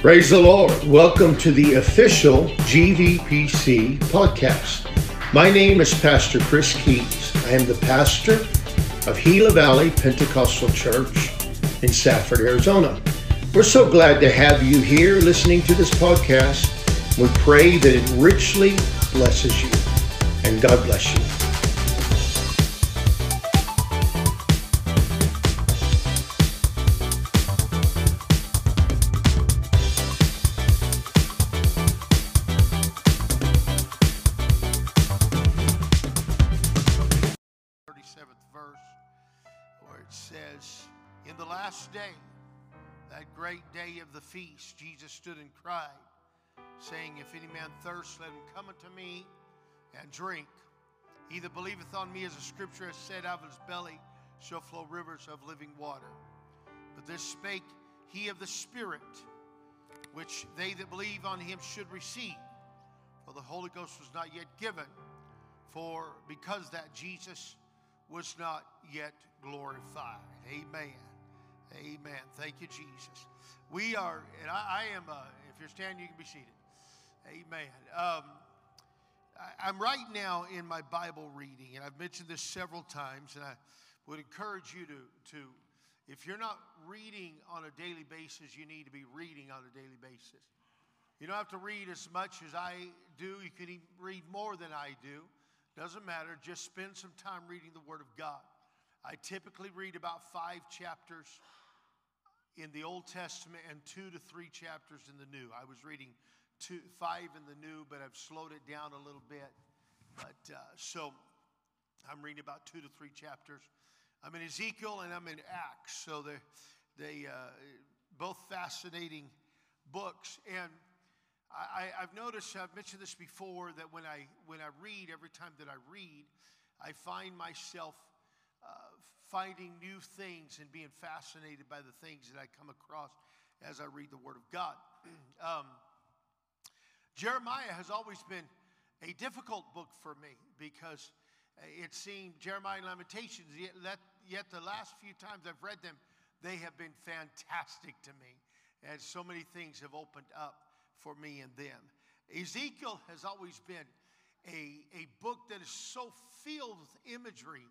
Praise the Lord. Welcome to the official GVPC podcast. My name is Pastor Kris Keyes. I am the pastor of Gila Valley Pentecostal Church in Safford, Arizona. We're so glad to have you here listening to this podcast. We pray that it richly blesses you. And God bless you. The feast, Jesus stood and cried, saying, If any man thirst, let him come unto me and drink. He that believeth on me, as the scripture has said, out of his belly shall flow rivers of living water. But this spake he of the Spirit, which they that believe on him should receive. For the Holy Ghost was not yet given, for because that Jesus was not yet glorified. Amen. Amen. Thank you, Jesus. We are, and I, I am, uh, if you're standing, you can be seated. Amen. Um, I, I'm right now in my Bible reading, and I've mentioned this several times, and I would encourage you to, to if you're not reading on a daily basis, you need to be reading on a daily basis. You don't have to read as much as I do. You can even read more than I do. Doesn't matter. Just spend some time reading the Word of God. I typically read about five chapters in the Old Testament and two to three chapters in the New. I was reading two, five in the New, but I've slowed it down a little bit. But uh, so I'm reading about two to three chapters. I'm in Ezekiel and I'm in Acts, so they they uh, both fascinating books and. I, have noticed, I've mentioned this before, that when I, when I read, every time that I read, I find myself finding new things and being fascinated by the things that I come across as I read the Word of God. um, Jeremiah has always been a difficult book for me because it seemed Jeremiah and Lamentations, yet, yet the last few times I've read them, they have been fantastic to me. And so many things have opened up for me and them. Ezekiel has always been a, a book that is so filled with imagery,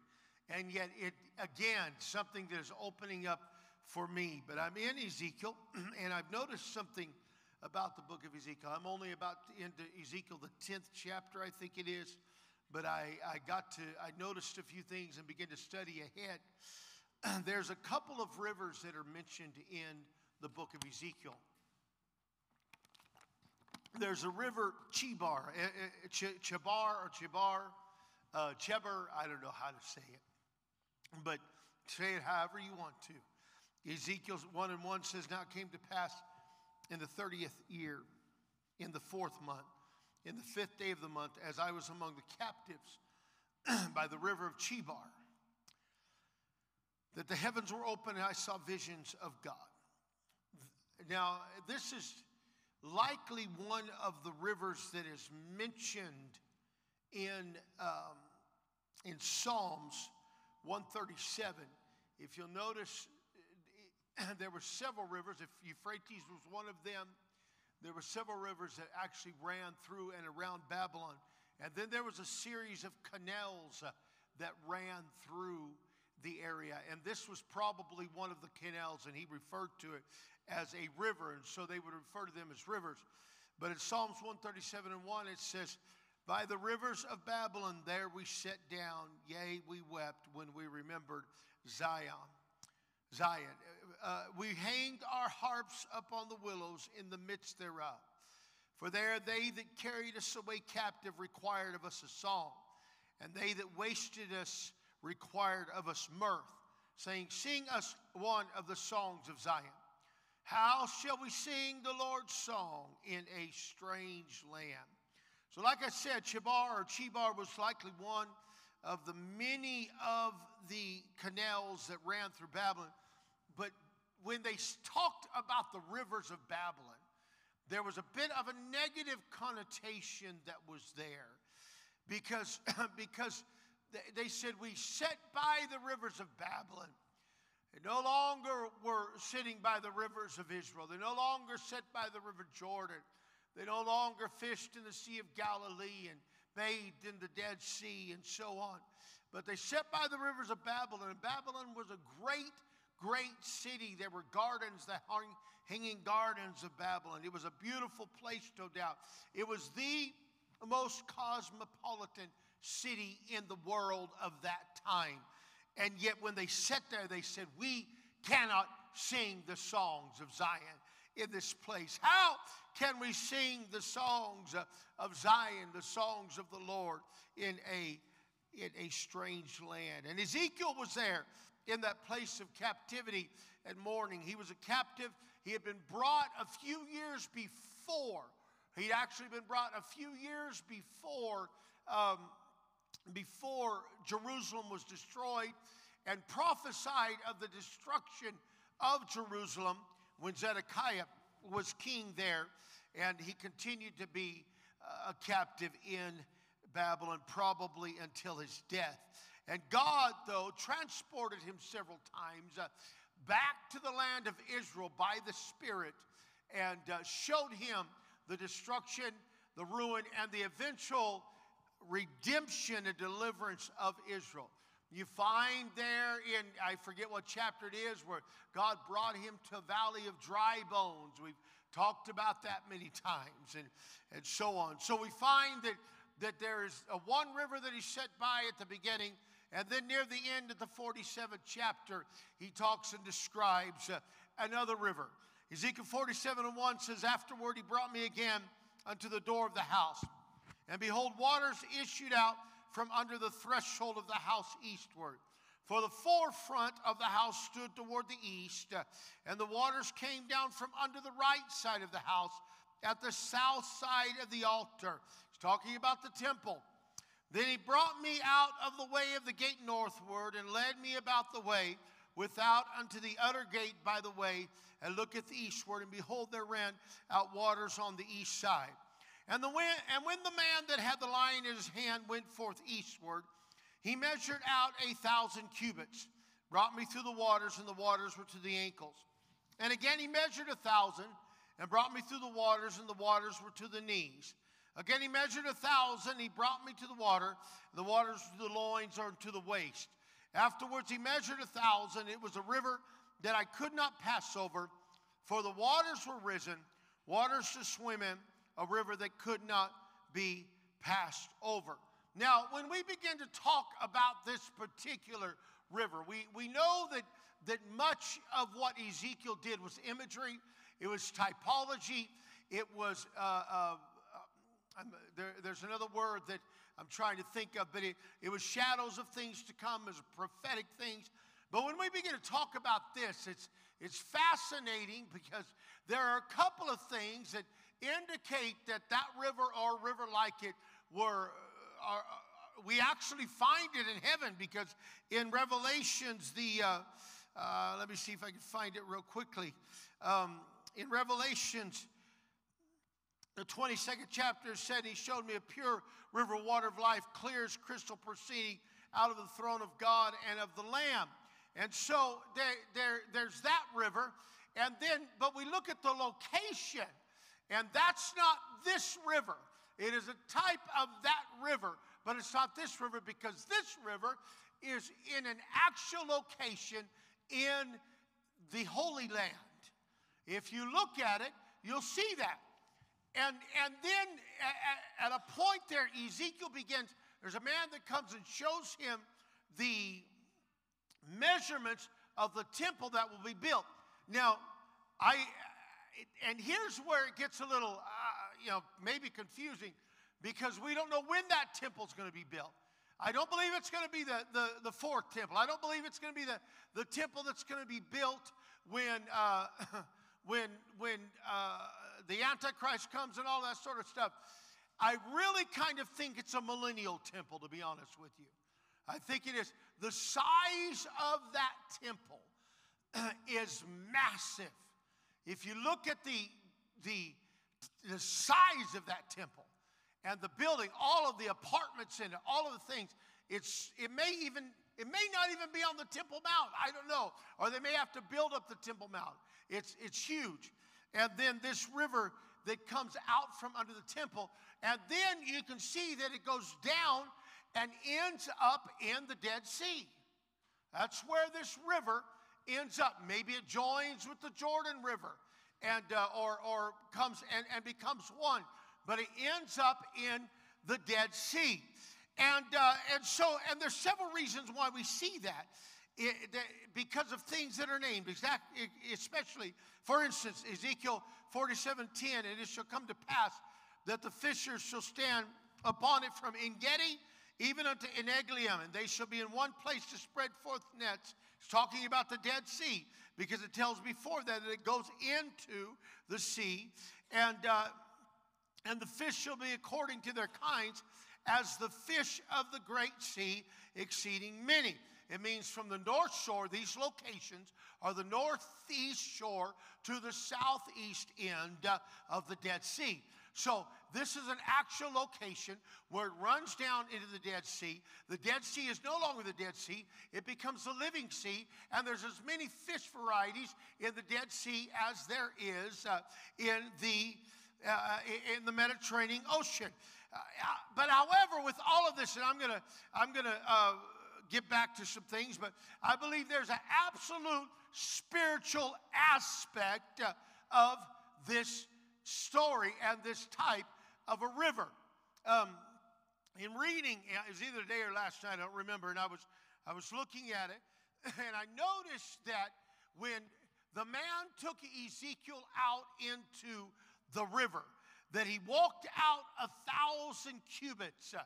and yet it, again, something that is opening up for me. But I'm in Ezekiel, and I've noticed something about the book of Ezekiel. I'm only about into Ezekiel, the 10th chapter, I think it is. But I, I got to, I noticed a few things and began to study ahead. There's a couple of rivers that are mentioned in the book of Ezekiel there's a river, Chebar, eh, eh, Chebar or Chebar, uh, Chebar, I don't know how to say it, but say it however you want to. Ezekiel 1 and 1 says, Now it came to pass in the 30th year, in the fourth month, in the fifth day of the month, as I was among the captives by the river of Chebar, that the heavens were open and I saw visions of God. Now, this is likely one of the rivers that is mentioned in, um, in Psalms 137. If you'll notice, there were several rivers. If Euphrates was one of them, there were several rivers that actually ran through and around Babylon. And then there was a series of canals uh, that ran through the area. And this was probably one of the canals, and he referred to it as a river, and so they would refer to them as rivers. But in Psalms 137 and 1, it says, By the rivers of Babylon, there we sat down, yea, we wept when we remembered Zion. Zion. Uh, we hanged our harps upon the willows in the midst thereof. For there they that carried us away captive required of us a song, and they that wasted us required of us mirth, saying, Sing us one of the songs of Zion. How shall we sing the Lord's song in a strange land? So, like I said, Chebar or Chebar was likely one of the many of the canals that ran through Babylon. But when they talked about the rivers of Babylon, there was a bit of a negative connotation that was there because, because they said, We sat by the rivers of Babylon They no longer were sitting by the rivers of Israel. They no longer sat by the river Jordan. They no longer fished in the Sea of Galilee and bathed in the Dead Sea and so on. But they sat by the rivers of Babylon, and Babylon was a great, great city. There were gardens, the hanging gardens of Babylon. It was a beautiful place, no doubt. It was the most cosmopolitan city in the world of that time. And yet, when they sat there, they said, We cannot sing the songs of Zion in this place. How can we sing the songs of Zion, the songs of the Lord in a, in a strange land? And Ezekiel was there in that place of captivity and mourning. He was a captive. He had been brought a few years before. He'd actually been brought a few years before um, before Jerusalem was destroyed and prophesied of the destruction of Jerusalem when Zedekiah was king there and he continued to be uh, a captive in Babylon probably until his death. And God, though, transported him several times uh, back to the land of Israel by the Spirit and uh, showed him the destruction, the ruin, and the eventual redemption and deliverance of Israel. You find there in, I forget what chapter it is, where God brought him to valley of dry bones. We've talked about that many times and, and so on. So we find that, that there is a one river that he set by at the beginning, and then near the end of the 47th chapter, he talks and describes uh, another river. Ezekiel 47 and 1 says, Afterward he brought me again unto the door of the house. And behold, waters issued out from under the threshold of the house eastward. For the forefront of the house stood toward the east, and the waters came down from under the right side of the house at the south side of the altar. He's talking about the temple. Then he brought me out of the way of the gate northward and led me about the way without unto the utter gate by the way, and looketh eastward, and behold, there ran out waters on the east side. And, the, and when the man that had the line in his hand went forth eastward, he measured out a thousand cubits, brought me through the waters, and the waters were to the ankles. And again he measured a thousand, and brought me through the waters, and the waters were to the knees. Again he measured a thousand, he brought me to the water, and the waters to the loins or to the waist. Afterwards he measured a thousand. It was a river that I could not pass over, for the waters were risen, waters to swim in a river that could not be passed over. Now, when we begin to talk about this particular river, we, we know that, that much of what Ezekiel did was imagery, it was typology, it was, uh, uh, uh there, there's another word that I'm trying to think of, but it, it was shadows of things to come, as prophetic things. But when we begin to talk about this, it's, it's fascinating because there are a couple of things that indicate that that river or river like it were, uh, are, uh, we actually find it in heaven because in Revelations, the, uh, uh, let me see if I can find it real quickly. Um, in Revelations, the 22nd chapter said, He showed me a pure river water of life, clear as crystal, proceeding out of the throne of God and of the Lamb. And so there, there, there's that river. And then, but we look at the location and that's not this river. It is a type of that river, but it's not this river because this river is in an actual location in the Holy Land. If you look at it, you'll see that. And, and then at, at a point there, Ezekiel begins, there's a man that comes and shows him the measurements of the temple that will be built. Now, I and here's where it gets a little, uh, you know, maybe confusing because we don't know when that temple's going to be built. I don't believe it's going to be the, the, the, fourth temple. I don't believe it's going to be the, the temple that's going to be built when, uh, when, when uh, the Antichrist comes and all that sort of stuff. I really kind of think it's a millennial temple, to be honest with you. I think it is. The size of that temple is massive. If you look at the, the, the size of that temple and the building, all of the apartments in it, all of the things, it's, it may even it may not even be on the Temple Mount. I don't know. Or they may have to build up the Temple Mount. It's, it's huge. And then this river that comes out from under the temple. And then you can see that it goes down and ends up in the Dead Sea. That's where this river ends up. Maybe it joins with the Jordan River and, uh, or, or comes and, and becomes one. But it ends up in the Dead Sea. And, uh, and so, and there's several reasons why we see that. It, because of things that are named, exactly, especially, for instance, Ezekiel 47:10, and it shall come to pass that the fishers shall stand upon it from Engedi even unto Eneglaim, and they shall be in one place to spread forth nets. It's talking about the Dead Sea because it tells before that, it goes into the sea, and uh, and the fish shall be according to their kinds, as the fish of the great sea, exceeding many. It means from the north shore, these locations are the northeast shore to the southeast end uh, of the Dead Sea. So this is an actual location where it runs down into the Dead Sea. The Dead Sea is no longer the Dead Sea, it becomes the living sea, and there's as many fish varieties in the Dead Sea as there is uh, in the uh, in the Mediterranean Ocean. Uh, but however, with all of this, and I'm gonna I'm gonna uh, get back to some things, but I believe there's an absolute spiritual aspect uh, of this story and this type of a river. Um, in reading, it was either today or last night, I don't remember, and I was I was looking at it, and I noticed that when the man took Ezekiel out into the river, that he walked out a thousand cubits. A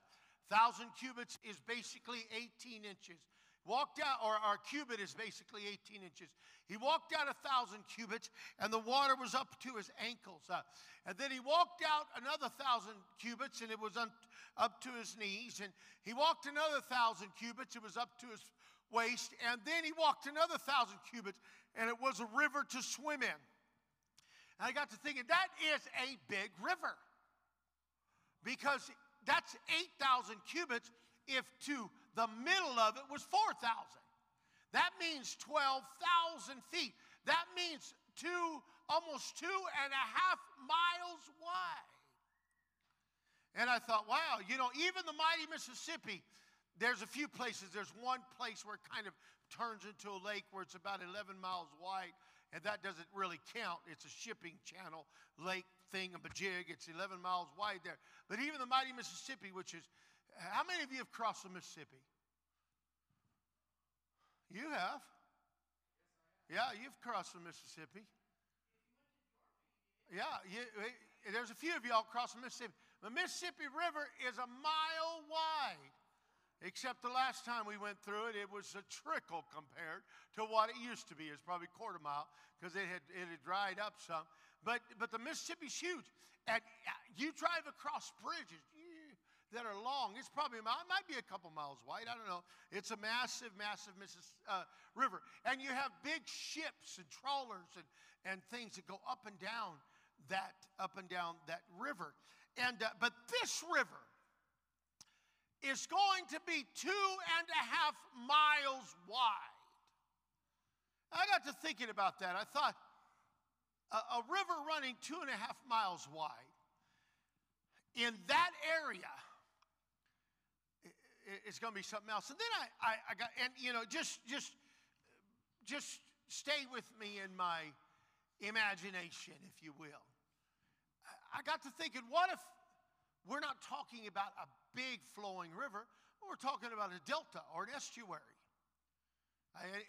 thousand cubits is basically 18 inches. Walked out, or our cubit is basically 18 inches. He walked out a thousand cubits, and the water was up to his ankles. Uh, and then he walked out another thousand cubits, and it was un- up to his knees. And he walked another thousand cubits, it was up to his waist. And then he walked another thousand cubits, and it was a river to swim in. And I got to thinking, that is a big river. Because that's 8,000 cubits if to the middle of it was 4,000. That means 12,000 feet. That means two, almost two and a half miles wide. And I thought, wow, you know, even the mighty Mississippi, there's a few places. There's one place where it kind of turns into a lake where it's about 11 miles wide and that doesn't really count. It's a shipping channel, lake thing, a bajig. It's 11 miles wide there. But even the mighty Mississippi, which is, how many of you have crossed the Mississippi? You have. Yeah, you've crossed the Mississippi. Yeah, you, there's a few of y'all cross the Mississippi. The Mississippi River is a mile wide. Except the last time we went through it, it was a trickle compared to what it used to be. It's probably a quarter mile because it had, it had dried up some. But, but the Mississippi's huge. And uh, you drive across bridges that are long. It's probably a mile. It might be a couple miles wide. I don't know. It's a massive, massive Missis, uh, river. And you have big ships and trawlers and, and things that go up and down that up and down that river. And uh, but this river is going to be two and a half miles wide. I got to thinking about that. I thought a, a river running two and a half miles wide in that area it's going to be something else. And then I, I, I, got, and you know, just, just, just stay with me in my imagination, if you will. I got to thinking, what if we're not talking about a big flowing river. We're talking about a delta or an estuary.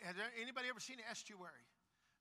Has anybody ever seen an estuary?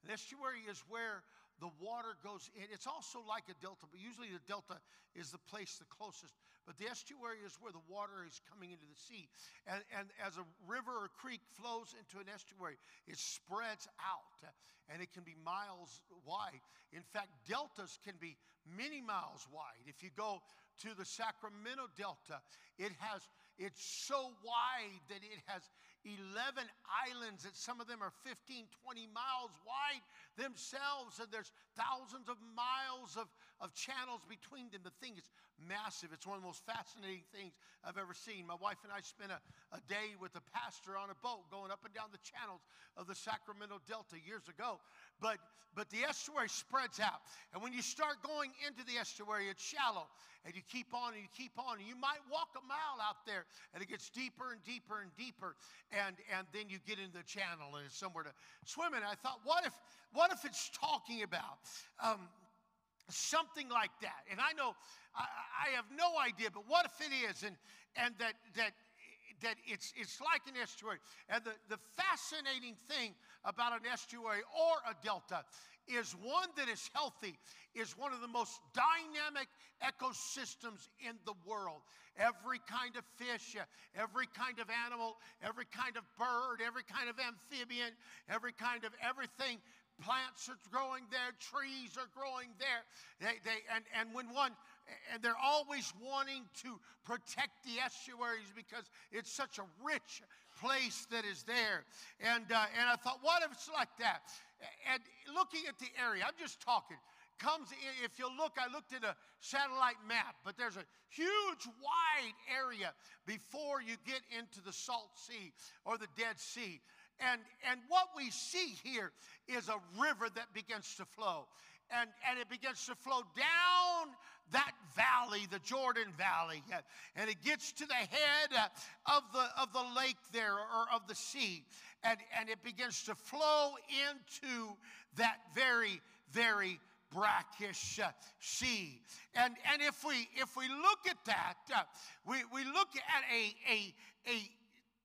An estuary is where the water goes in. It's also like a delta, but usually the delta is the place the closest. But the estuary is where the water is coming into the sea. And, and as a river or creek flows into an estuary, it spreads out and it can be miles wide. In fact, deltas can be many miles wide. If you go to the Sacramento Delta, it has it's so wide that it has 11 islands that some of them are 15, 20 miles wide themselves, and there's thousands of miles of, of channels between them. The thing is massive. It's one of the most fascinating things I've ever seen. My wife and I spent a, a day with a pastor on a boat going up and down the channels of the Sacramento Delta years ago. But, but the estuary spreads out. And when you start going into the estuary, it's shallow. And you keep on and you keep on. And you might walk a mile out there, and it gets deeper and deeper and deeper. And, and then you get into the channel, and it's somewhere to swim in. I thought, what if, what if it's talking about um, something like that? And I know I, I have no idea, but what if it is? And, and that, that that it's, it's like an estuary. And the, the fascinating thing about an estuary or a delta is one that is healthy, is one of the most dynamic ecosystems in the world. Every kind of fish, uh, every kind of animal, every kind of bird, every kind of amphibian, every kind of everything plants are growing there, trees are growing there. They, they, and, and when one and they're always wanting to protect the estuaries because it's such a rich place that is there. And, uh, and I thought, what if it's like that? And looking at the area, I'm just talking, comes, in. if you look, I looked at a satellite map, but there's a huge wide area before you get into the Salt Sea or the Dead Sea. And, and what we see here is a river that begins to flow. And, and it begins to flow down that valley, the Jordan Valley, and it gets to the head of the, of the lake there or of the sea, and, and it begins to flow into that very, very brackish sea. And, and if, we, if we look at that, we, we look at a, a, a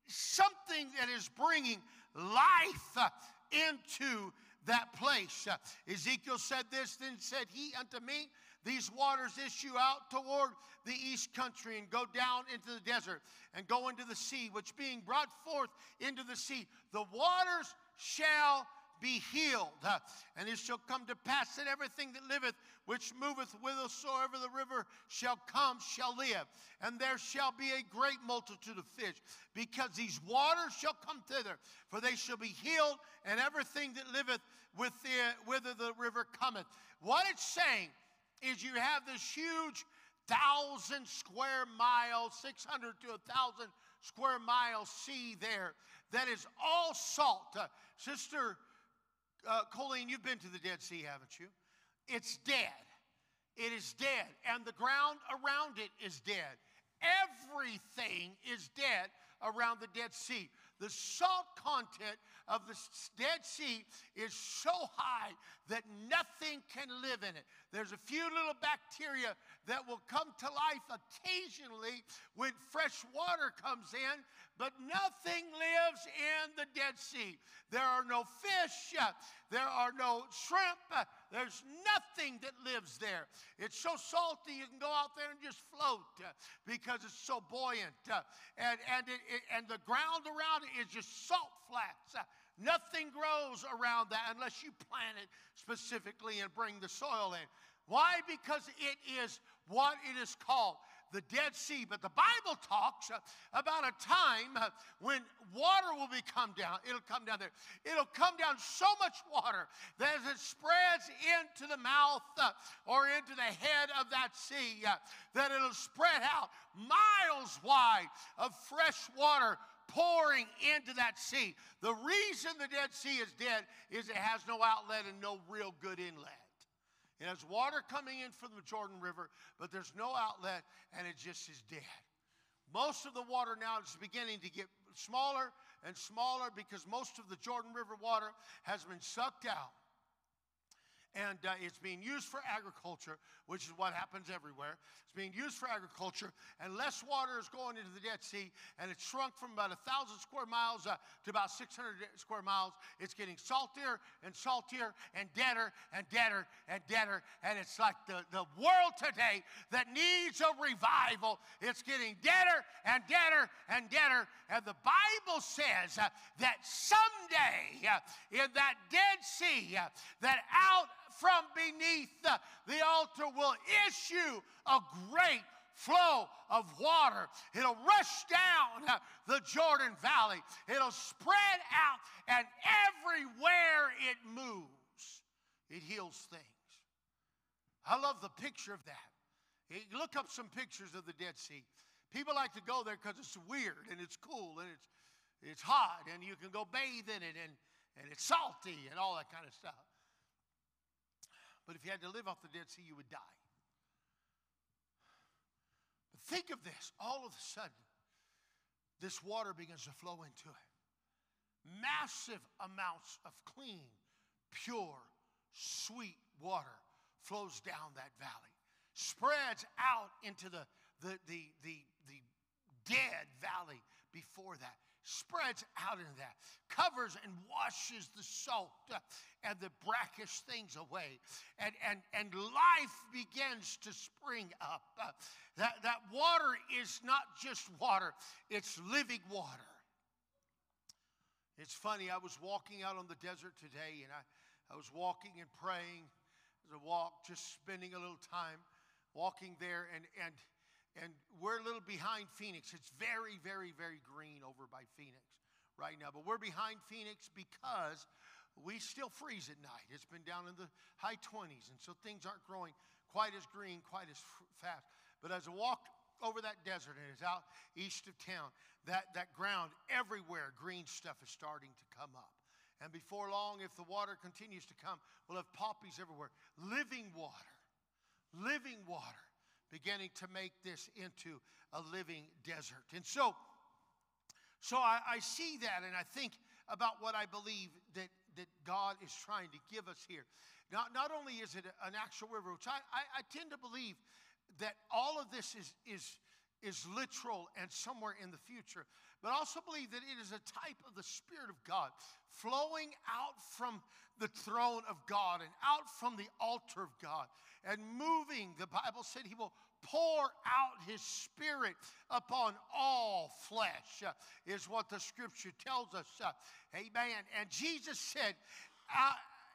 something that is bringing life into that place. Uh, Ezekiel said this, then said he unto me, these waters issue out toward the east country and go down into the desert and go into the sea, which being brought forth into the sea, the waters shall be healed. Uh, and it shall come to pass that everything that liveth, which moveth whithersoever the river shall come, shall live. And there shall be a great multitude of fish, because these waters shall come thither, for they shall be healed, and everything that liveth whither the river cometh. What it's saying is you have this huge thousand square mile, 600 to a thousand square mile sea there that is all salt. Uh, Sister uh, Colleen, you've been to the Dead Sea, haven't you? It's dead. It is dead. And the ground around it is dead. Everything is dead around the Dead Sea. The salt content of the Dead Sea is so high that nothing can live in it. There's a few little bacteria that will come to life occasionally when fresh water comes in, but nothing lives in the Dead Sea. There are no fish, there are no shrimp, there's nothing that lives there. It's so salty you can go out there and just float because it's so buoyant. And, and, it, it, and the ground around it is just salt flats. Nothing grows around that unless you plant it specifically and bring the soil in. Why? Because it is what it is called the Dead Sea. But the Bible talks uh, about a time uh, when water will be come down. It'll come down there. It'll come down so much water that as it spreads into the mouth uh, or into the head of that sea, that it'll spread out miles wide of fresh water pouring into that sea. The reason the Dead Sea is dead is it has no outlet and no real good inlet. It has water coming in from the Jordan River, but there's no outlet and it just is dead. Most of the water now is beginning to get smaller and smaller because most of the Jordan River water has been sucked out and uh, it's being used for agriculture, which is what happens everywhere. It's being used for agriculture, and less water is going into the Dead Sea, and it's shrunk from about a thousand square miles uh, to about 600 square miles. It's getting saltier and saltier and deader and deader and deader, and it's like the, the world today that needs a revival. It's getting deader and deader and deader, and the Bible says uh, that someday uh, in that Dead Sea, uh, that out from beneath the altar will issue a great flow of water. It'll rush down uh, the Jordan Valley. It'll spread out, and everywhere it moves, it heals things. I love the picture of that. Look up some pictures of the Dead Sea. People like to go there because it's weird and it's cool and it's, it's hot and you can go bathe in it and, and it's salty and all that kind of stuff. But if you had to live off the Dead Sea, you would die. But think of this all of a sudden, this water begins to flow into it. Massive amounts of clean, pure, sweet water flows down that valley, spreads out into the, the, the, the, the dead valley before that, spreads out in that, covers and washes the salt uh, and the brackish things away, and, and, and life begins to spring up. Uh, that, that water is not just water, it's living water. It's funny, I was walking out on the desert today, and I, I was walking and praying as I walked, just spending a little time walking there, and, and and we're a little behind Phoenix. It's very, very, very green over by Phoenix right now. But we're behind Phoenix because we still freeze at night. It's been down in the high 20s, and so things aren't growing quite as green, quite as fast. But as I walked over that desert and it's out east of town, that, that ground everywhere, green stuff is starting to come up. And before long, if the water continues to come, we'll have poppies everywhere. Living water, living water beginning to make this into a living desert. And so, so I, I see that and I think about what I believe that, that God is trying to give us here. Not, not only is it an actual river, which I, I, I tend to believe that all of this is, is, is literal and somewhere in the future, but also believe that it is a type of the Spirit of God flowing out from the throne of God and out from the altar of God and moving. The Bible said He will pour out His Spirit upon all flesh, uh, is what the scripture tells us. Uh, amen. And Jesus said, uh,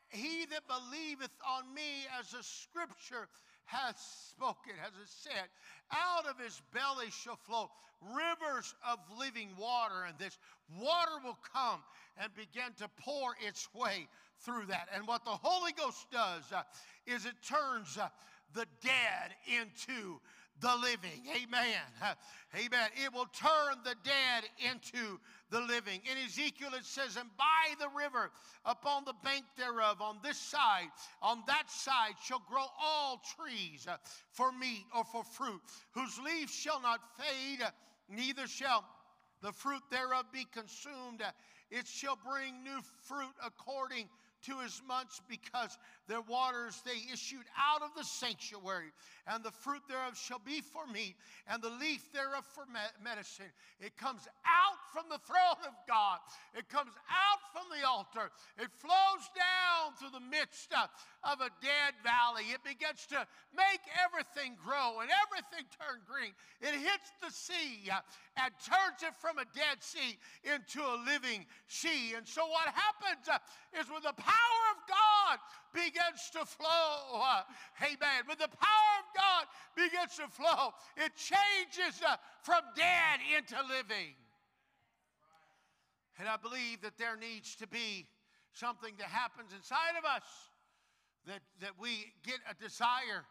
He that believeth on me, as the scripture hath spoken, has it said, out of his belly shall flow rivers of living water, and this water will come and begin to pour its way through that. And what the Holy Ghost does uh, is it turns uh, the dead into the living. Amen. Amen. It will turn the dead into the living. In Ezekiel, it says, And by the river, upon the bank thereof, on this side, on that side, shall grow all trees uh, for meat or for fruit, whose leaves shall not fade, uh, neither shall the fruit thereof be consumed. It shall bring new fruit according to his months because their waters they issued out of the sanctuary and the fruit thereof shall be for meat and the leaf thereof for medicine. It comes out from the throne of god. It comes out from the altar. It flows down through the midst of a dead valley. It begins to make everything grow and everything turn green. It hits the sea uh, and turns it from a dead sea into a living sea. And so what happens uh, is with the power of God begins to flow. Uh, amen. When the power of God begins to flow, it changes uh, from dead into living. And I believe that there needs to be something that happens inside of us that, that we get a desire.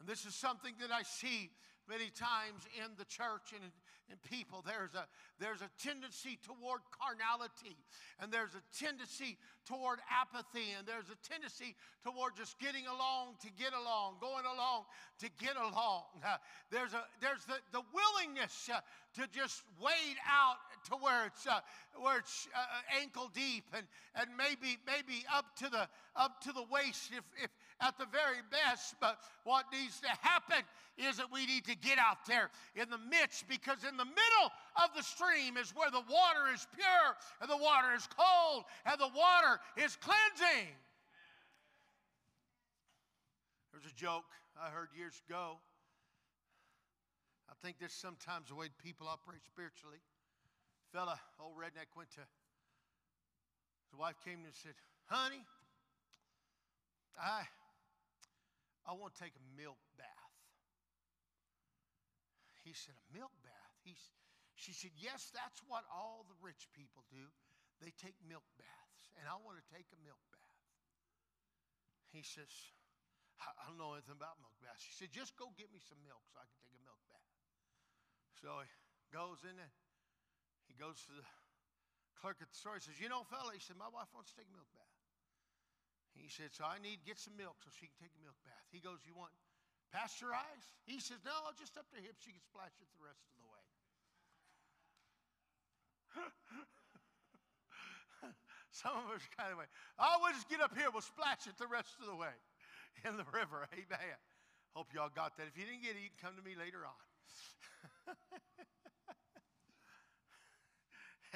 And this is something that I see many times in the church and in, people. There's a, there's a tendency toward carnality, and there's a tendency toward apathy, and there's a tendency toward just getting along to get along, going along to get along. Uh, there's a, there's the, the willingness uh, to just wade out to where it's, uh, where it's uh, ankle deep and, and maybe, maybe up, to the, up to the waist if, if at the very best. But what needs to happen is that we need to get out there in the midst because in the middle of the stream is where the water is pure and the water is cold and the water is cleansing. There's a joke I heard years ago. I think this sometimes the way people operate spiritually. Fella, old redneck, went to his wife came to him and said, Honey, I I want to take a milk bath. He said, A milk bath? He's, she said, Yes, that's what all the rich people do. They take milk baths, and I want to take a milk bath. He says, I don't know anything about milk baths. She said, Just go get me some milk so I can take a milk bath. So he goes in there. He goes to the clerk at the store. He says, You know, fella, he said, My wife wants to take a milk bath. He said, So I need get some milk so she can take a milk bath. He goes, You want pasteurized? He says, No, just up to hips. She can splash it the rest of the way. Some of us kind of way. Oh, we'll just get up here. We'll splash it the rest of the way in the river. Amen. Hope y'all got that. If you didn't get it, you can come to me later on.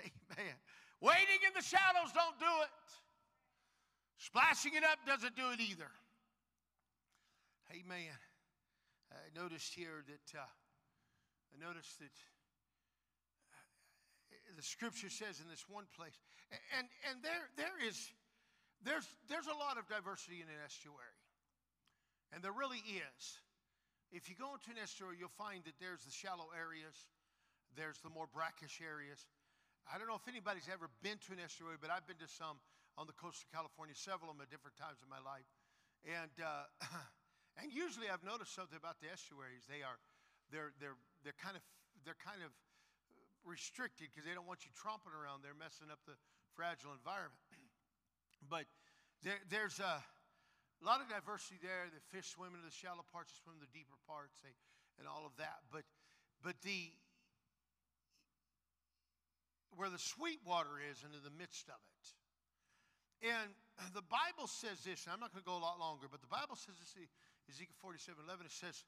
Amen. Waiting in the shadows don't do it. Splashing it up doesn't do it either. Amen. I noticed here that uh, I noticed that the scripture says in this one place, and, and there, there is, there's, there's a lot of diversity in an estuary. And there really is. If you go into an estuary, you'll find that there's the shallow areas, there's the more brackish areas. I don't know if anybody's ever been to an estuary, but I've been to some on the coast of California, several of them at different times in my life. And, uh, and usually I've noticed something about the estuaries. They are, they're, they're, they're kind of, they're kind of restricted because they don't want you tromping around there messing up the fragile environment. but there, there's a, lot of diversity there. The fish swim in the shallow parts, they swim in the deeper parts, they, and all of that. But, but the where the sweet water is into the midst of it. And the Bible says this, and I'm not going to go a lot longer, but the Bible says this, Ezekiel 47 11, it says,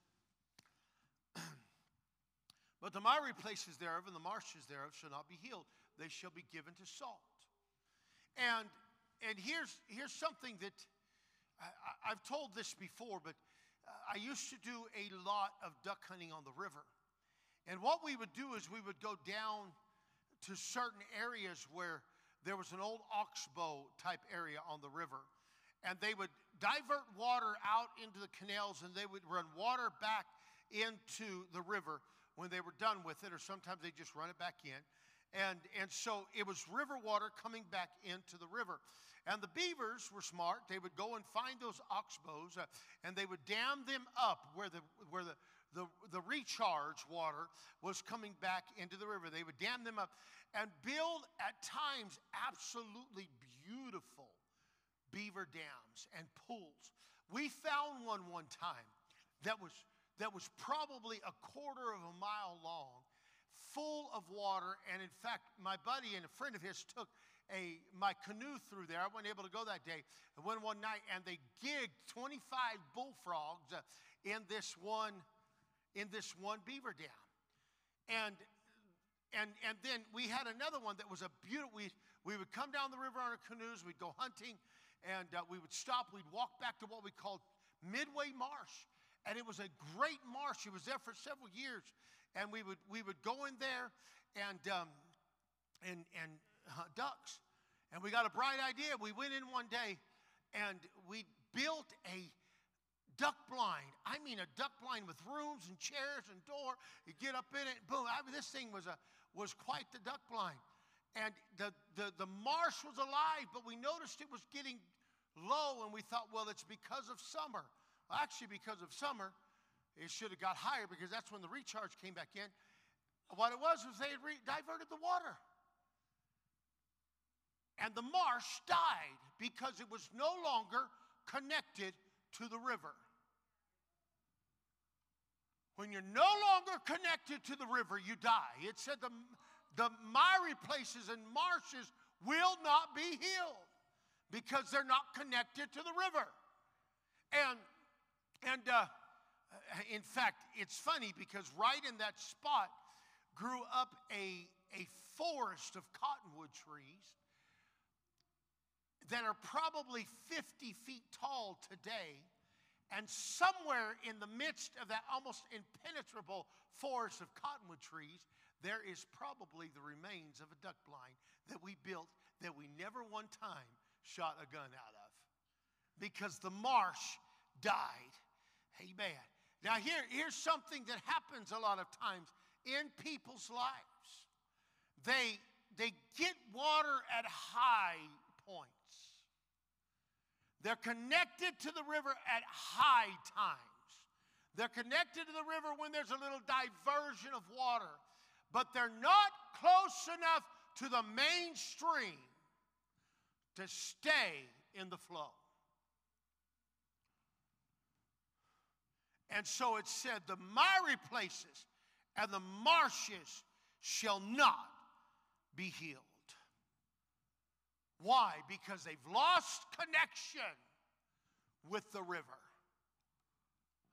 But the miry places thereof and the marshes thereof shall not be healed. They shall be given to salt. And, and here's, here's something that I, have told this before, but uh, I used to do a lot of duck hunting on the river. And what we would do is we would go down to certain areas where there was an old oxbow type area on the river. And they would divert water out into the canals and they would run water back into the river when they were done with it, or sometimes they just run it back in. And, and so it was river water coming back into the river. And the beavers were smart. They would go and find those oxbows uh, and they would dam them up where the, where the, the, the recharge water was coming back into the river. They would dam them up and build at times absolutely beautiful beaver dams and pools. We found one one time that was that was probably a quarter of a mile long, full of water. And in fact, my buddy and a friend of his took a, my canoe through there. I wasn't able to go that day. I went one night and they gigged 25 bullfrogs uh, in this one, in this one beaver dam. And and, and then we had another one that was a beautiful, we, we would come down the river on our canoes, we'd go hunting, and uh, we would stop, we'd walk back to what we called Midway Marsh. And it was a great marsh. It was there for several years. And we would, we would go in there and, um, and, and uh, ducks. And we got a bright idea. We went in one day and we built a duck blind. I mean, a duck blind with rooms and chairs and door. You get up in it, boom. I mean, this thing was, a, was quite the duck blind. And the, the, the marsh was alive, but we noticed it was getting low, and we thought, well, it's because of summer. Well, actually, because of summer, it should have got higher because that's when the recharge came back in. What it was was they had re- diverted the water. And the marsh died because it was no longer connected to the river. When you're no longer connected to the river, you die. It said the, the miry places and marshes will not be healed because they're not connected to the river. And and uh, in fact, it's funny because right in that spot grew up a, a forest of cottonwood trees that are probably 50 feet tall today. And somewhere in the midst of that almost impenetrable forest of cottonwood trees, there is probably the remains of a duck blind that we built that we never one time shot a gun out of because the marsh died. Amen. Now, here, here's something that happens a lot of times in people's lives. They, they get water at high points. They're connected to the river at high times. They're connected to the river when there's a little diversion of water, but they're not close enough to the main stream to stay in the flow. And so it said, The miry places and the marshes shall not be healed. Why? Because they've lost connection with the river.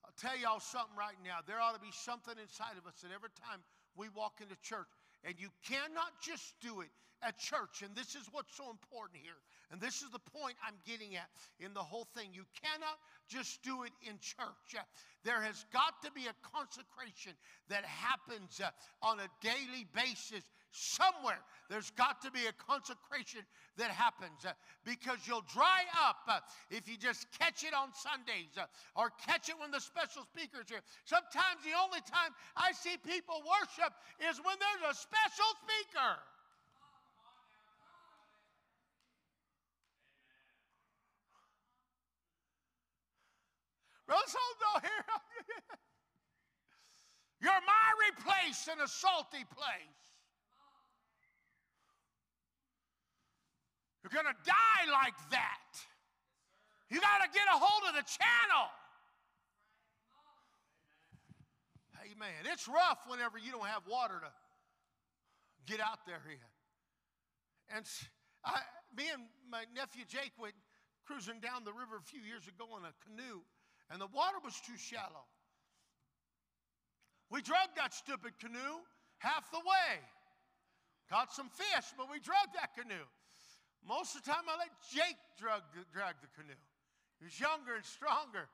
I'll tell y'all something right now. There ought to be something inside of us that every time we walk into church, and you cannot just do it at church. And this is what's so important here. And this is the point I'm getting at in the whole thing. You cannot just do it in church. There has got to be a consecration that happens uh, on a daily basis somewhere. There's got to be a consecration that happens uh, because you'll dry up uh, if you just catch it on Sundays or catch it when the special speaker's here. Sometimes the only time I see people worship is when there's a special speaker. Brother Soul's here. You're a miry place and a salty place. You're going to die like that. You got to get a hold of the channel. Amen. It's rough whenever you don't have water to get out there here. And I, me and my nephew Jake went cruising down the river a few years ago in a canoe and the water was too shallow. We dragged that stupid canoe half the way. Caught some fish, but we dragged that canoe. Most of the time, I let Jake drag the, drag the canoe. He was younger and stronger.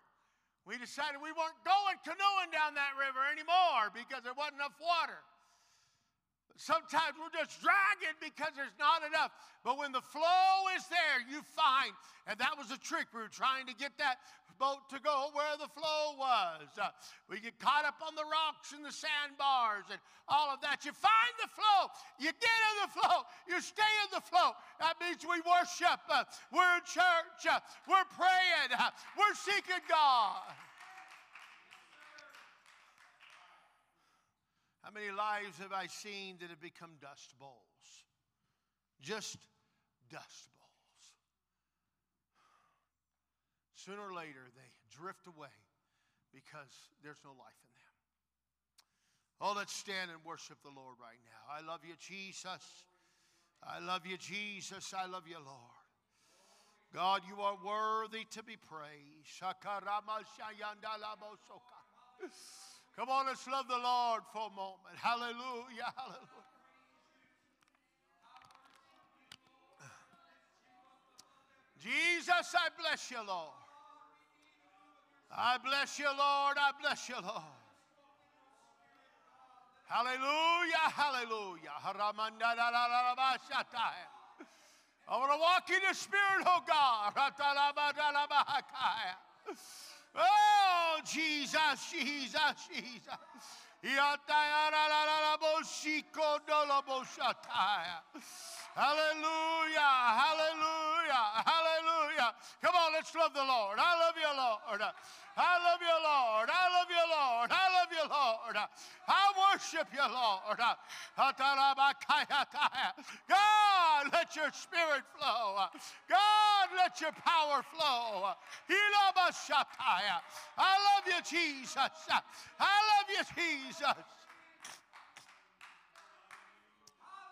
We decided we weren't going canoeing down that river anymore because there wasn't enough water. Sometimes we're just dragging because there's not enough. But when the flow is there, you find, and that was a trick. We were trying to get that boat to go where the flow was. Uh, we get caught up on the rocks and the sandbars and all of that. You find the flow, you get in the flow, you stay in the flow. That means we worship, uh, we're in church, uh, we're praying, uh, we're seeking God. How many lives have I seen that have become dust bowls? Just dust bowls. Sooner or later, they drift away because there's no life in them. Oh, let's stand and worship the Lord right now. I love you, Jesus. I love you, Jesus. I love you, Lord. God, you are worthy to be praised. Come on, let's love the Lord for a moment. Hallelujah, hallelujah. Jesus, I bless you, Lord. I bless you, Lord. I bless you, Lord. Hallelujah, hallelujah. I want to walk in the Spirit, oh God. Oh, Jesus, Jesus, Jesus. Hallelujah, hallelujah, hallelujah. Come on, let's love the Lord. I love you, Lord. I love you, Lord. I love you, Lord. I love Lord. I worship you, Lord. God, let your spirit flow. God, let your power flow. I love you, Jesus. I love you, Jesus.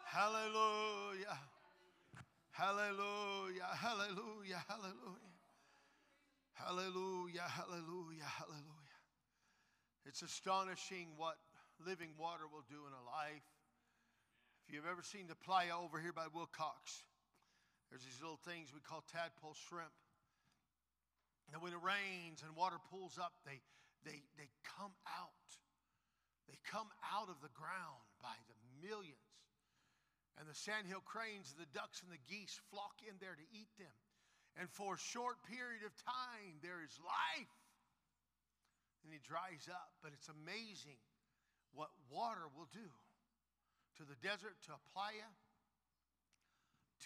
Hallelujah. Hallelujah. Hallelujah. Hallelujah. Hallelujah. Hallelujah. Hallelujah. It's astonishing what living water will do in a life. If you've ever seen the playa over here by Willcox, there's these little things we call tadpole shrimp. And when it rains and water pulls up, they, they, they come out. They come out of the ground by the millions. And the sandhill cranes and the ducks and the geese flock in there to eat them. And for a short period of time, there is life. And he dries up. But it's amazing what water will do to the desert, to a playa,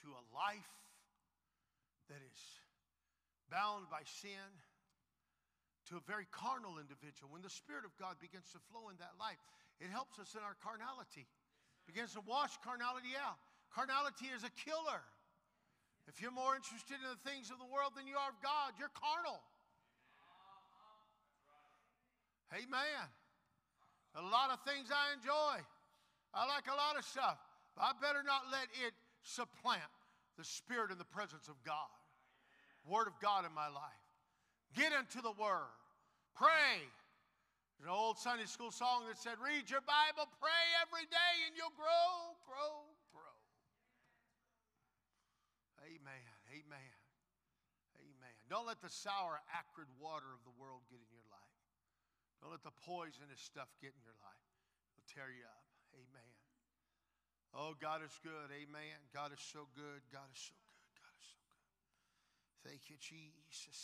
to a life that is bound by sin, to a very carnal individual. When the Spirit of God begins to flow in that life, it helps us in our carnality, begins to wash carnality out. Carnality is a killer. If you're more interested in the things of the world than you are of God, you're carnal. Amen. A lot of things I enjoy. I like a lot of stuff. But I better not let it supplant the Spirit and the presence of God. Word of God in my life. Get into the Word. Pray. There's an old Sunday school song that said, Read your Bible, pray every day, and you'll grow, grow, grow. Amen. Amen. Amen. Don't let the sour, acrid water of the world get in. Don't let the poisonous stuff get in your life. It'll tear you up. Amen. Oh, God is good. Amen. God is so good. God is so good. God is so good. Thank you, Jesus.